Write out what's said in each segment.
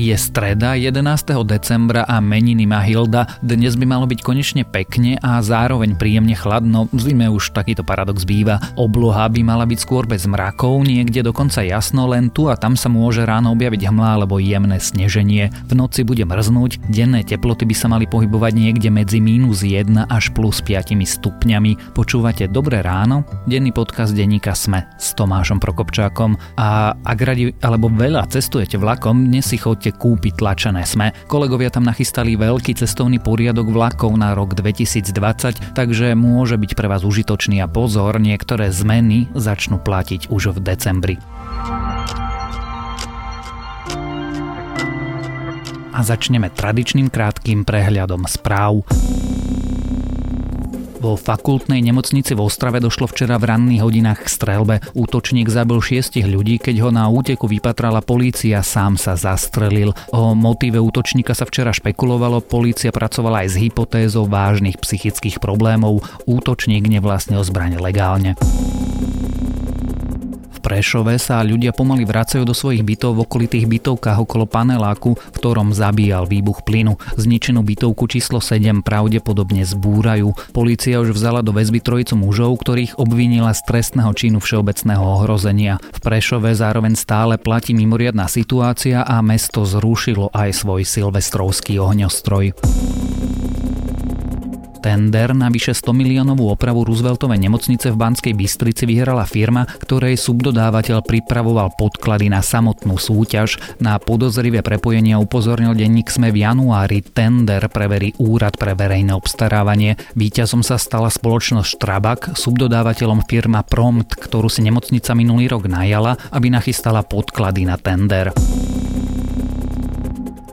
Je streda 11. decembra a meniny má Hilda. Dnes by malo byť konečne pekne a zároveň príjemne chladno. V zime už takýto paradox býva. Obloha by mala byť skôr bez mrakov, niekde dokonca jasno, len tu a tam sa môže ráno objaviť hmla alebo jemné sneženie. V noci bude mrznúť, denné teploty by sa mali pohybovať niekde medzi mínus 1 až plus 5 stupňami. Počúvate Dobré ráno? Denný podcast denníka Sme s Tomášom Prokopčákom a ak radi alebo veľa cestujete vlakom, dnes si chod poďte kúpiť tlačené sme. Kolegovia tam nachystali veľký cestovný poriadok vlakov na rok 2020, takže môže byť pre vás užitočný a pozor, niektoré zmeny začnú platiť už v decembri. A začneme tradičným krátkým prehľadom správ. Vo fakultnej nemocnici v Ostrave došlo včera v ranných hodinách k strelbe. Útočník zabil šiestich ľudí, keď ho na úteku vypatrala polícia, sám sa zastrelil. O motíve útočníka sa včera špekulovalo, polícia pracovala aj s hypotézou vážnych psychických problémov. Útočník nevlastnil zbraň legálne. Prešove sa ľudia pomaly vracajú do svojich bytov v okolitých bytovkách okolo paneláku, v ktorom zabíjal výbuch plynu. Zničenú bytovku číslo 7 pravdepodobne zbúrajú. Polícia už vzala do väzby trojicu mužov, ktorých obvinila z trestného činu všeobecného ohrozenia. V Prešove zároveň stále platí mimoriadná situácia a mesto zrušilo aj svoj silvestrovský ohňostroj. Tender na vyše 100 miliónovú opravu Rooseveltovej nemocnice v Banskej Bystrici vyhrala firma, ktorej subdodávateľ pripravoval podklady na samotnú súťaž. Na podozrivé prepojenia upozornil denník SME v januári. Tender preverí Úrad pre verejné obstarávanie. Výťazom sa stala spoločnosť Štrabak, subdodávateľom firma Prompt, ktorú si nemocnica minulý rok najala, aby nachystala podklady na tender.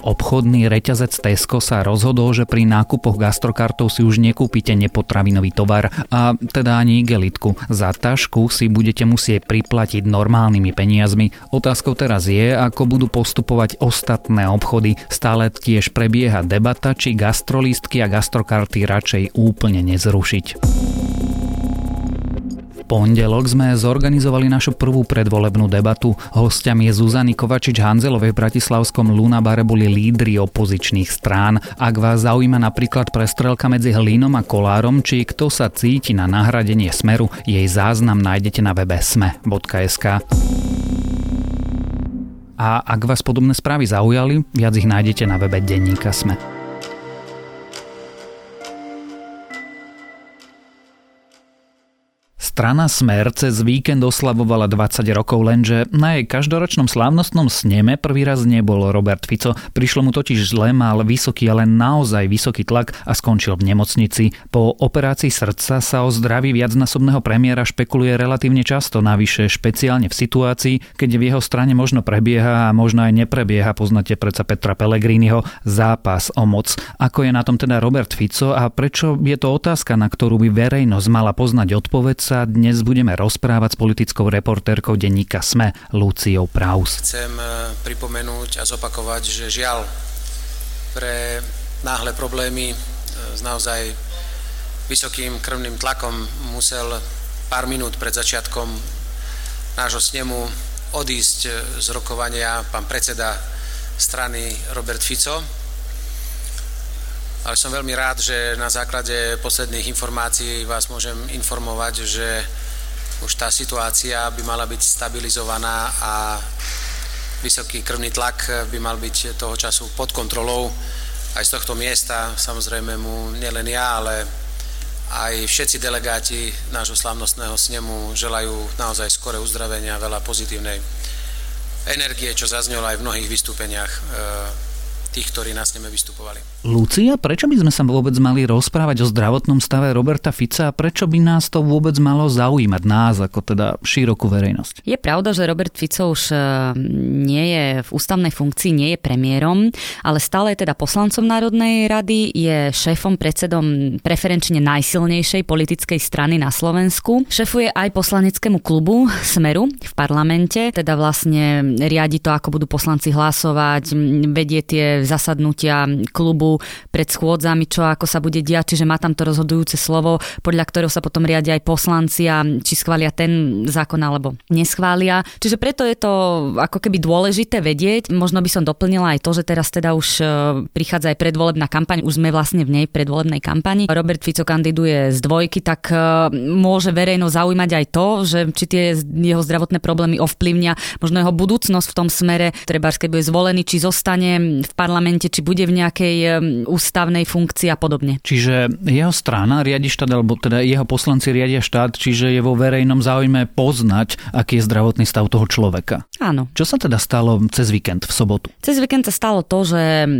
Obchodný reťazec Tesco sa rozhodol, že pri nákupoch gastrokartov si už nekúpite nepotravinový tovar a teda ani igelitku. Za tašku si budete musieť priplatiť normálnymi peniazmi. Otázkou teraz je, ako budú postupovať ostatné obchody. Stále tiež prebieha debata, či gastrolístky a gastrokarty radšej úplne nezrušiť pondelok sme zorganizovali našu prvú predvolebnú debatu. Hostiami je Zuzany Kovačič-Hanzelovej v Bratislavskom Lunabare boli lídry opozičných strán. Ak vás zaujíma napríklad prestrelka medzi Hlínom a Kolárom, či kto sa cíti na nahradenie Smeru, jej záznam nájdete na webe sme.sk. A ak vás podobné správy zaujali, viac ich nájdete na webe Denníka Sme. Strana Smer cez víkend oslavovala 20 rokov, lenže na jej každoročnom slávnostnom sneme prvý raz nebol Robert Fico. Prišlo mu totiž zle, mal vysoký, ale naozaj vysoký tlak a skončil v nemocnici. Po operácii srdca sa o zdraví viacnásobného premiéra špekuluje relatívne často, navyše špeciálne v situácii, keď v jeho strane možno prebieha a možno aj neprebieha, poznáte predsa Petra Pellegriniho, zápas o moc. Ako je na tom teda Robert Fico a prečo je to otázka, na ktorú by verejnosť mala poznať odpoveď sa dnes budeme rozprávať s politickou reportérkou denníka SME Luciou Praus. Chcem e, pripomenúť a zopakovať, že žiaľ pre náhle problémy e, s naozaj vysokým krvným tlakom musel pár minút pred začiatkom nášho snemu odísť e, z rokovania pán predseda strany Robert Fico. Ale som veľmi rád, že na základe posledných informácií vás môžem informovať, že už tá situácia by mala byť stabilizovaná a vysoký krvný tlak by mal byť toho času pod kontrolou. Aj z tohto miesta, samozrejme mu nielen ja, ale aj všetci delegáti nášho slavnostného snemu želajú naozaj skore uzdravenia, veľa pozitívnej energie, čo zaznelo aj v mnohých vystúpeniach e, tých, ktorí nás neme vystupovali. Lucia, prečo by sme sa vôbec mali rozprávať o zdravotnom stave Roberta Fica a prečo by nás to vôbec malo zaujímať, nás ako teda širokú verejnosť? Je pravda, že Robert Fico už e, nie je v ústavnej funkcii, nie je premiérom, ale stále je teda poslancom Národnej rady, je šéfom, predsedom preferenčne najsilnejšej politickej strany na Slovensku. Šefuje aj poslaneckému klubu Smeru v parlamente, teda vlastne riadi to, ako budú poslanci hlasovať, vedie tie zasadnutia klubu pred schôdzami, čo ako sa bude diať, čiže má tam to rozhodujúce slovo, podľa ktorého sa potom riadia aj poslanci a či schvália ten zákon alebo neschvália. Čiže preto je to ako keby dôležité vedieť. Možno by som doplnila aj to, že teraz teda už e, prichádza aj predvolebná kampaň, už sme vlastne v nej predvolebnej kampani. Robert Fico kandiduje z dvojky, tak e, môže verejno zaujímať aj to, že či tie jeho zdravotné problémy ovplyvnia možno jeho budúcnosť v tom smere, treba keď bude zvolený, či zostane v parlamente, či bude v nejakej ústavnej funkcii a podobne. Čiže jeho strana riadi štát, alebo teda jeho poslanci riadia štát, čiže je vo verejnom záujme poznať, aký je zdravotný stav toho človeka. Áno. Čo sa teda stalo cez víkend v sobotu? Cez víkend sa stalo to, že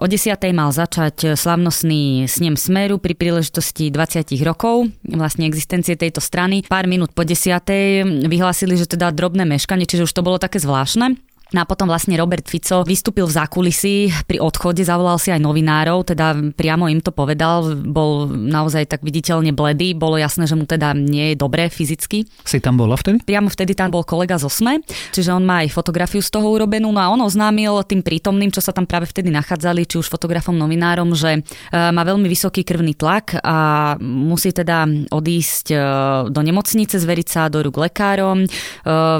o 10. mal začať slavnostný snem Smeru pri príležitosti 20 rokov vlastne existencie tejto strany. Pár minút po 10. vyhlásili, že teda drobné meškanie, čiže už to bolo také zvláštne. No a potom vlastne Robert Fico vystúpil v zákulisí, pri odchode zavolal si aj novinárov, teda priamo im to povedal, bol naozaj tak viditeľne bledý, bolo jasné, že mu teda nie je dobré fyzicky. Si tam bola vtedy? Priamo vtedy tam bol kolega z Osme, čiže on má aj fotografiu z toho urobenú, no a on oznámil tým prítomným, čo sa tam práve vtedy nachádzali, či už fotografom, novinárom, že e, má veľmi vysoký krvný tlak a musí teda odísť e, do nemocnice, zveriť sa do rúk lekárom. E,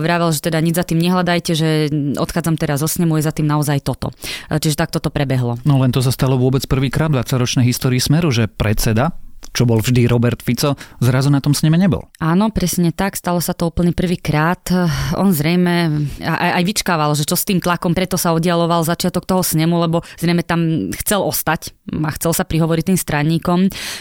vravel, že teda nič za tým nehľadajte, že odchádzam teraz zo snemu, je za tým naozaj toto. E, čiže takto to prebehlo. No len to sa stalo vôbec prvýkrát v 20-ročnej histórii Smeru, že predseda čo bol vždy Robert Fico, zrazu na tom sneme nebol. Áno, presne tak, stalo sa to úplne prvýkrát. On zrejme aj, aj vyčkával, že čo s tým tlakom, preto sa oddialoval začiatok toho snemu, lebo zrejme tam chcel ostať a chcel sa prihovoriť tým stranníkom,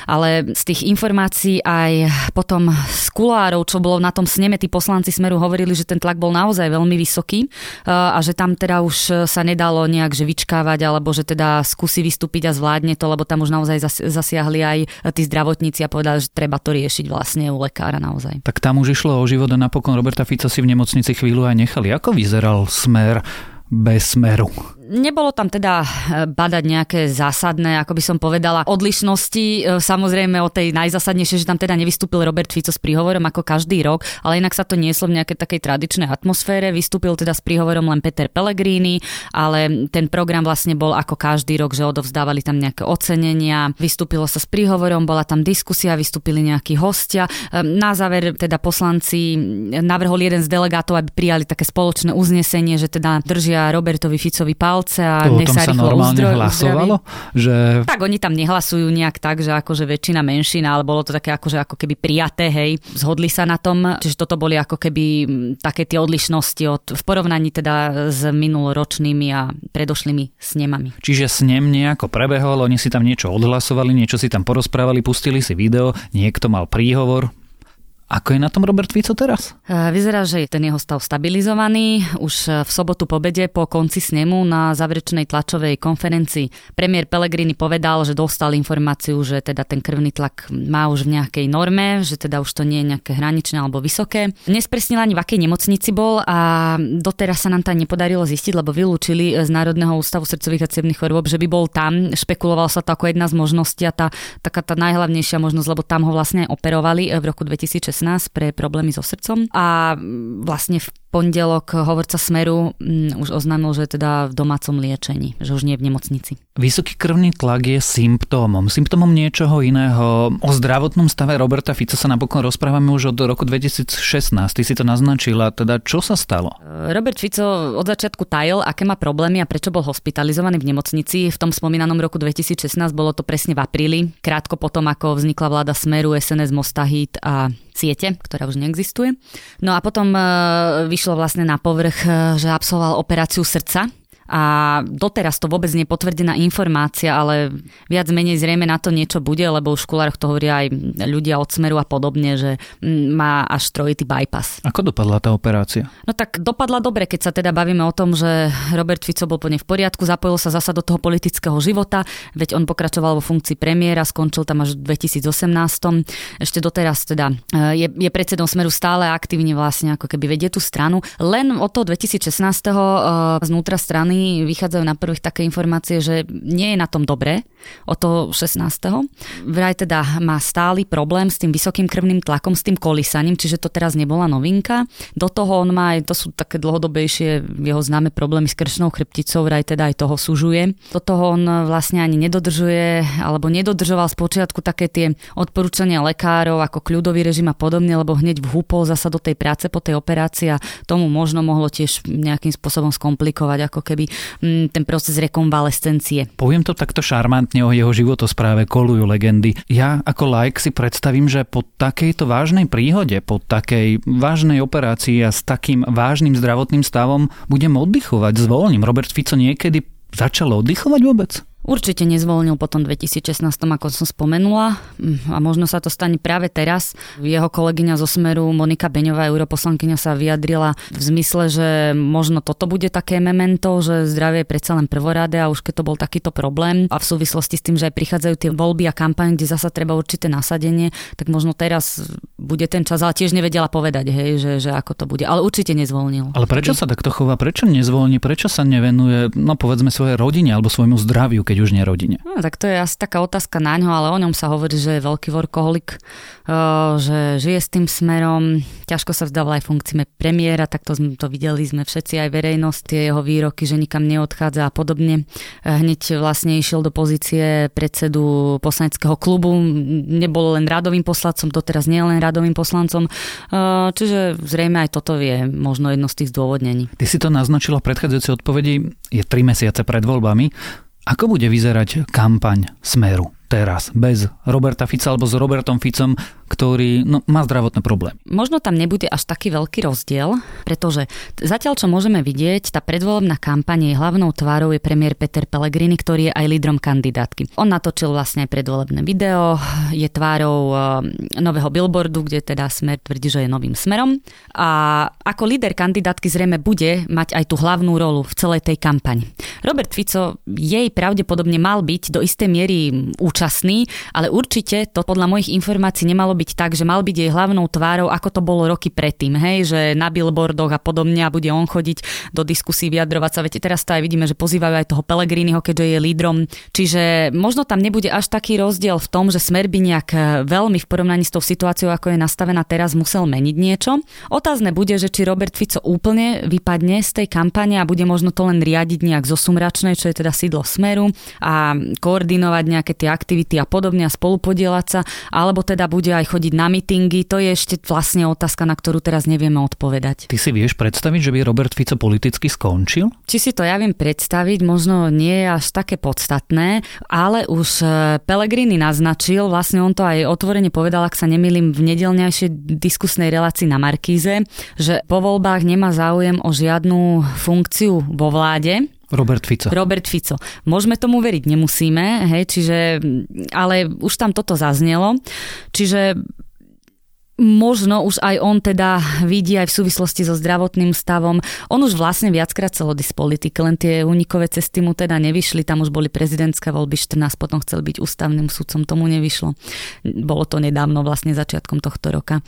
ale z tých informácií aj potom z kulárov, čo bolo na tom sneme, tí poslanci Smeru hovorili, že ten tlak bol naozaj veľmi vysoký a že tam teda už sa nedalo nejak že vyčkávať, alebo že teda skúsi vystúpiť a zvládne to, lebo tam už naozaj zasiahli aj tí zdravotníci a povedali, že treba to riešiť vlastne u lekára naozaj. Tak tam už išlo o život a napokon Roberta Fica si v nemocnici chvíľu aj nechali. Ako vyzeral smer bez smeru? Nebolo tam teda e, badať nejaké zásadné, ako by som povedala, odlišnosti. E, samozrejme o tej najzásadnejšie, že tam teda nevystúpil Robert Fico s príhovorom ako každý rok, ale inak sa to nieslo v nejakej takej tradičnej atmosfére. Vystúpil teda s príhovorom len Peter Pellegrini, ale ten program vlastne bol ako každý rok, že odovzdávali tam nejaké ocenenia. Vystúpilo sa s príhovorom, bola tam diskusia, vystúpili nejakí hostia. E, na záver teda poslanci navrhol jeden z delegátov, aby prijali také spoločné uznesenie, že teda držia Robertovi Ficovi pál palce a to nech sa, sa rýchlo normálne uzdroj, hlasovalo? Že... Tak oni tam nehlasujú nejak tak, že akože väčšina menšina, ale bolo to také akože ako keby prijaté, hej, zhodli sa na tom, čiže toto boli ako keby také tie odlišnosti od, v porovnaní teda s minuloročnými a predošlými snemami. Čiže snem nejako prebehol, oni si tam niečo odhlasovali, niečo si tam porozprávali, pustili si video, niekto mal príhovor, ako je na tom Robert Fico teraz? E, vyzerá, že je ten jeho stav stabilizovaný. Už v sobotu po bede po konci snemu na záverečnej tlačovej konferencii premiér Pellegrini povedal, že dostal informáciu, že teda ten krvný tlak má už v nejakej norme, že teda už to nie je nejaké hraničné alebo vysoké. Nespresnil ani v akej nemocnici bol a doteraz sa nám tam nepodarilo zistiť, lebo vylúčili z Národného ústavu srdcových a cievnych chorôb, že by bol tam. Špekuloval sa to ako jedna z možností a tá, taká tá najhlavnejšia možnosť, lebo tam ho vlastne operovali v roku 2016 pre problémy so srdcom a vlastne v pondelok hovorca Smeru mm, už oznámil, že teda v domácom liečení, že už nie v nemocnici. Vysoký krvný tlak je symptómom, symptómom niečoho iného. O zdravotnom stave Roberta Fica sa napokon rozprávame už od roku 2016. Ty si to naznačila, teda čo sa stalo? Robert Fico od začiatku tajil, aké má problémy a prečo bol hospitalizovaný v nemocnici. V tom spomínanom roku 2016 bolo to presne v apríli, krátko potom, ako vznikla vláda Smeru, SNS Mostahit a siete, ktorá už neexistuje. No a potom e, vyšlo vlastne na povrch, e, že absolvoval operáciu srdca a doteraz to vôbec nie je potvrdená informácia, ale viac menej zrejme na to niečo bude, lebo v školároch to hovoria aj ľudia od Smeru a podobne, že mm, má až trojitý bypass. Ako dopadla tá operácia? No tak dopadla dobre, keď sa teda bavíme o tom, že Robert Fico bol plne v poriadku, zapojil sa zasa do toho politického života, veď on pokračoval vo funkcii premiéra, skončil tam až v 2018. Ešte doteraz teda e, je, je predsedom Smeru stále aktívne vlastne ako keby vedie tú stranu. Len od toho 2016. E, znútra strany strany vychádzajú na prvých také informácie, že nie je na tom dobre od toho 16. Vraj teda má stály problém s tým vysokým krvným tlakom, s tým kolísaním, čiže to teraz nebola novinka. Do toho on má, to sú také dlhodobejšie jeho známe problémy s kršnou chrbticou, vraj teda aj toho sužuje. Do toho on vlastne ani nedodržuje, alebo nedodržoval spočiatku také tie odporúčania lekárov ako kľudový režim a podobne, lebo hneď vhúpol zasa do tej práce po tej operácii a tomu možno mohlo tiež nejakým spôsobom skomplikovať ako keby mm, ten proces rekonvalescencie. Poviem to takto šarmantne o jeho životospráve kolujú legendy. Ja ako like si predstavím, že po takejto vážnej príhode, po takej vážnej operácii a s takým vážnym zdravotným stavom budem oddychovať, zvolním. Robert Fico niekedy začal oddychovať vôbec? Určite nezvolnil potom 2016, ako som spomenula mm, a možno sa to stane práve teraz. Jeho kolegyňa zo Smeru Monika Beňová, europoslankyňa sa vyjadrila v zmysle, že možno toto bude také memento, že zdravie je predsa len prvoráde a už keď to bol takýto problém a v súvislosti s tým, že aj prichádzajú tie voľby a kampaň, kde zasa treba určité nasadenie, tak možno teraz bude ten čas, ale tiež nevedela povedať, hej, že, že ako to bude. Ale určite nezvolnil. Ale prečo sa takto chová? Prečo nezvolní? Prečo sa nevenuje, no povedzme, svojej rodine alebo svojmu zdraviu, keď už nie rodine? No, tak to je asi taká otázka na ňo, ale o ňom sa hovorí, že je veľký workoholik, že žije s tým smerom, ťažko sa vzdával aj funkcii premiéra, tak to, to videli sme všetci aj verejnosť, tie jeho výroky, že nikam neodchádza a podobne. Hneď vlastne išiel do pozície predsedu poslaneckého klubu, nebol len radovým poslancom, teraz nie len radovým poslancom, čiže zrejme aj toto je možno jedno z tých zdôvodnení. Ty si to naznačila v predchádzajúcej odpovedi, je tri mesiace pred voľbami. Ako bude vyzerať kampaň Smeru teraz, bez Roberta Fica alebo s Robertom Ficom, ktorý no, má zdravotné problémy. Možno tam nebude až taký veľký rozdiel, pretože zatiaľ, čo môžeme vidieť, tá predvolebná kampaň jej hlavnou tvárou je premiér Peter Pellegrini, ktorý je aj lídrom kandidátky. On natočil vlastne aj predvolebné video, je tvárou eh, nového billboardu, kde teda Smer tvrdí, že je novým smerom. A ako líder kandidátky zrejme bude mať aj tú hlavnú rolu v celej tej kampani. Robert Fico jej pravdepodobne mal byť do istej miery účastný, ale určite to podľa mojich informácií nemalo byť tak, že mal byť jej hlavnou tvárou, ako to bolo roky predtým, hej, že na billboardoch a podobne a bude on chodiť do diskusí, vyjadrovať sa. Viete, teraz to aj vidíme, že pozývajú aj toho Pelegriniho, keďže je lídrom. Čiže možno tam nebude až taký rozdiel v tom, že Smer by nejak e, veľmi v porovnaní s tou situáciou, ako je nastavená teraz, musel meniť niečo. Otázne bude, že či Robert Fico úplne vypadne z tej kampane a bude možno to len riadiť nejak zo Sumračnej, čo je teda sídlo Smeru a koordinovať nejaké tie aktivity a podobne a spolupodielať sa, alebo teda bude aj chodiť na mítingy, to je ešte vlastne otázka, na ktorú teraz nevieme odpovedať. Ty si vieš predstaviť, že by Robert Fico politicky skončil? Či si to ja viem predstaviť, možno nie je až také podstatné, ale už e, Pelegrini naznačil, vlastne on to aj otvorene povedal, ak sa nemýlim v nedelňajšej diskusnej relácii na Markíze, že po voľbách nemá záujem o žiadnu funkciu vo vláde, Robert Fico. Robert Fico. Môžeme tomu veriť, nemusíme, hej, čiže, ale už tam toto zaznelo. Čiže Možno už aj on teda vidí aj v súvislosti so zdravotným stavom. On už vlastne viackrát chcel odísť z politiky, len tie unikové cesty mu teda nevyšli. Tam už boli prezidentské voľby 14, potom chcel byť ústavným sudcom, tomu nevyšlo. Bolo to nedávno, vlastne začiatkom tohto roka.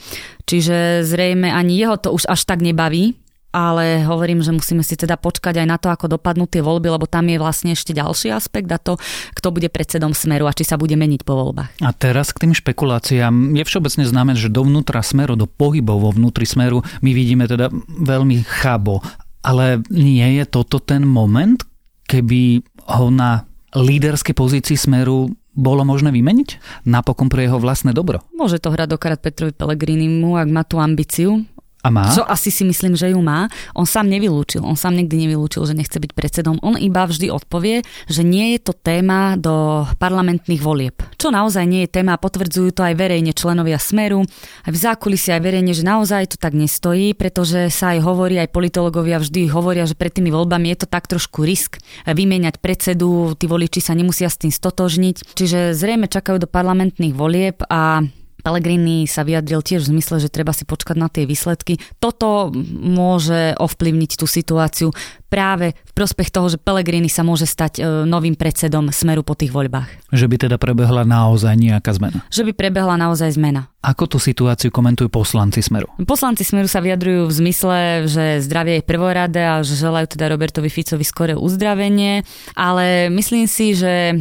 Čiže zrejme ani jeho to už až tak nebaví, ale hovorím, že musíme si teda počkať aj na to, ako dopadnú tie voľby, lebo tam je vlastne ešte ďalší aspekt a to, kto bude predsedom Smeru a či sa bude meniť po voľbách. A teraz k tým špekuláciám. Je všeobecne známe, že dovnútra Smeru, do pohybov vo vnútri Smeru my vidíme teda veľmi chabo. Ale nie je toto ten moment, keby ho na líderskej pozícii Smeru bolo možné vymeniť? Napokon pre jeho vlastné dobro. Môže to hrať dokrát Petrovi Pellegrinimu, ak má tú ambíciu, a má? Čo asi si myslím, že ju má. On sám nevylúčil. On sám nikdy nevylúčil, že nechce byť predsedom. On iba vždy odpovie, že nie je to téma do parlamentných volieb. Čo naozaj nie je téma, potvrdzujú to aj verejne členovia Smeru. Aj v zákulisi aj verejne, že naozaj to tak nestojí, pretože sa aj hovorí, aj politológovia vždy hovoria, že pred tými voľbami je to tak trošku risk vymieňať predsedu, tí voliči sa nemusia s tým stotožniť. Čiže zrejme čakajú do parlamentných volieb a Pellegrini sa vyjadril tiež v zmysle, že treba si počkať na tie výsledky. Toto môže ovplyvniť tú situáciu. Práve v prospech toho, že Pelegrini sa môže stať e, novým predsedom Smeru po tých voľbách. Že by teda prebehla naozaj nejaká zmena? Že by prebehla naozaj zmena. Ako tú situáciu komentujú poslanci Smeru? Poslanci Smeru sa vyjadrujú v zmysle, že zdravie je prvorade a že želajú teda Robertovi Ficovi skore uzdravenie, ale myslím si, že e,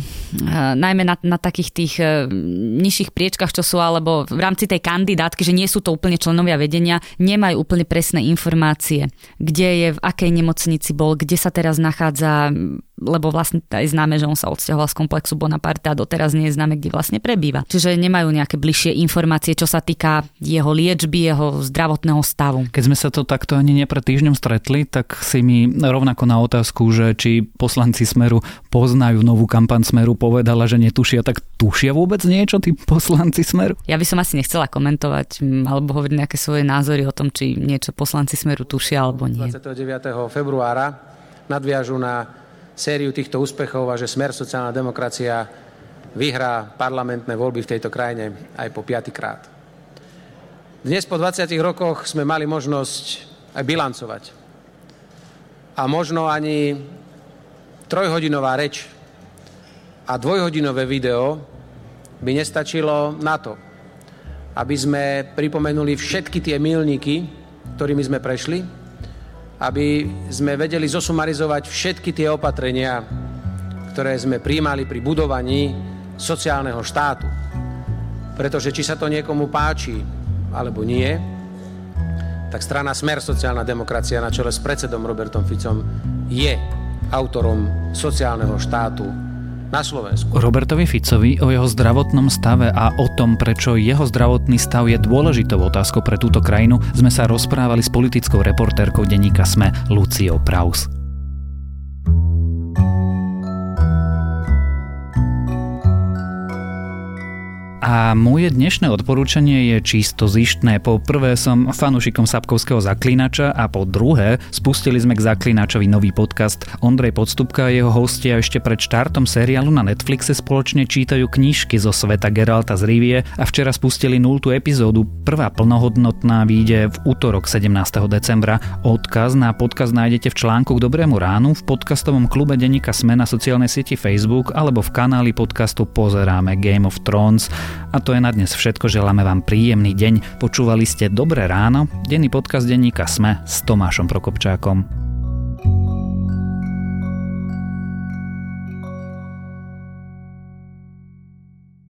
najmä na, na takých tých e, nižších priečkach, čo sú, alebo v rámci tej kandidátky, že nie sú to úplne členovia vedenia, nemajú úplne presné informácie, kde je, v akej nemocnici bol, kde sa teraz nachádza, lebo vlastne aj známe, že on sa odsťahoval z komplexu Bonaparte a doteraz nie je známe, kde vlastne prebýva. Čiže nemajú nejaké bližšie informácie, čo sa týka jeho liečby, jeho zdravotného stavu. Keď sme sa to takto ani nepred týždňom stretli, tak si mi rovnako na otázku, že či poslanci Smeru poznajú novú kampan Smeru, povedala, že netušia, tak tušia vôbec niečo tí poslanci Smeru? Ja by som asi nechcela komentovať alebo hovoriť nejaké svoje názory o tom, či niečo poslanci Smeru tušia alebo nie. 29. februára nadviažu na sériu týchto úspechov a že Smer sociálna demokracia vyhrá parlamentné voľby v tejto krajine aj po piatýkrát. Dnes po 20 rokoch sme mali možnosť aj bilancovať. A možno ani trojhodinová reč a dvojhodinové video by nestačilo na to, aby sme pripomenuli všetky tie milníky, ktorými sme prešli, aby sme vedeli zosumarizovať všetky tie opatrenia, ktoré sme príjmali pri budovaní sociálneho štátu. Pretože či sa to niekomu páči alebo nie, tak strana Smer sociálna demokracia na čele s predsedom Robertom Ficom je autorom sociálneho štátu na Slovensku. Robertovi Ficovi o jeho zdravotnom stave a o tom, prečo jeho zdravotný stav je dôležitou otázkou pre túto krajinu, sme sa rozprávali s politickou reportérkou denníka SME Luciou Praus. A moje dnešné odporúčanie je čisto zištné. Po prvé som fanúšikom Sapkovského zaklinača a po druhé spustili sme k zaklinačovi nový podcast. Ondrej Podstupka a jeho hostia ešte pred štartom seriálu na Netflixe spoločne čítajú knižky zo sveta Geralta z Rivie a včera spustili nultú epizódu. Prvá plnohodnotná vyjde v útorok 17. decembra. Odkaz na podcast nájdete v článku k Dobrému ránu v podcastovom klube denníka Sme na sociálnej sieti Facebook alebo v kanáli podcastu Pozeráme Game of Thrones. A to je na dnes všetko, želáme vám príjemný deň. Počúvali ste Dobré ráno, denný podcast denníka Sme s Tomášom Prokopčákom.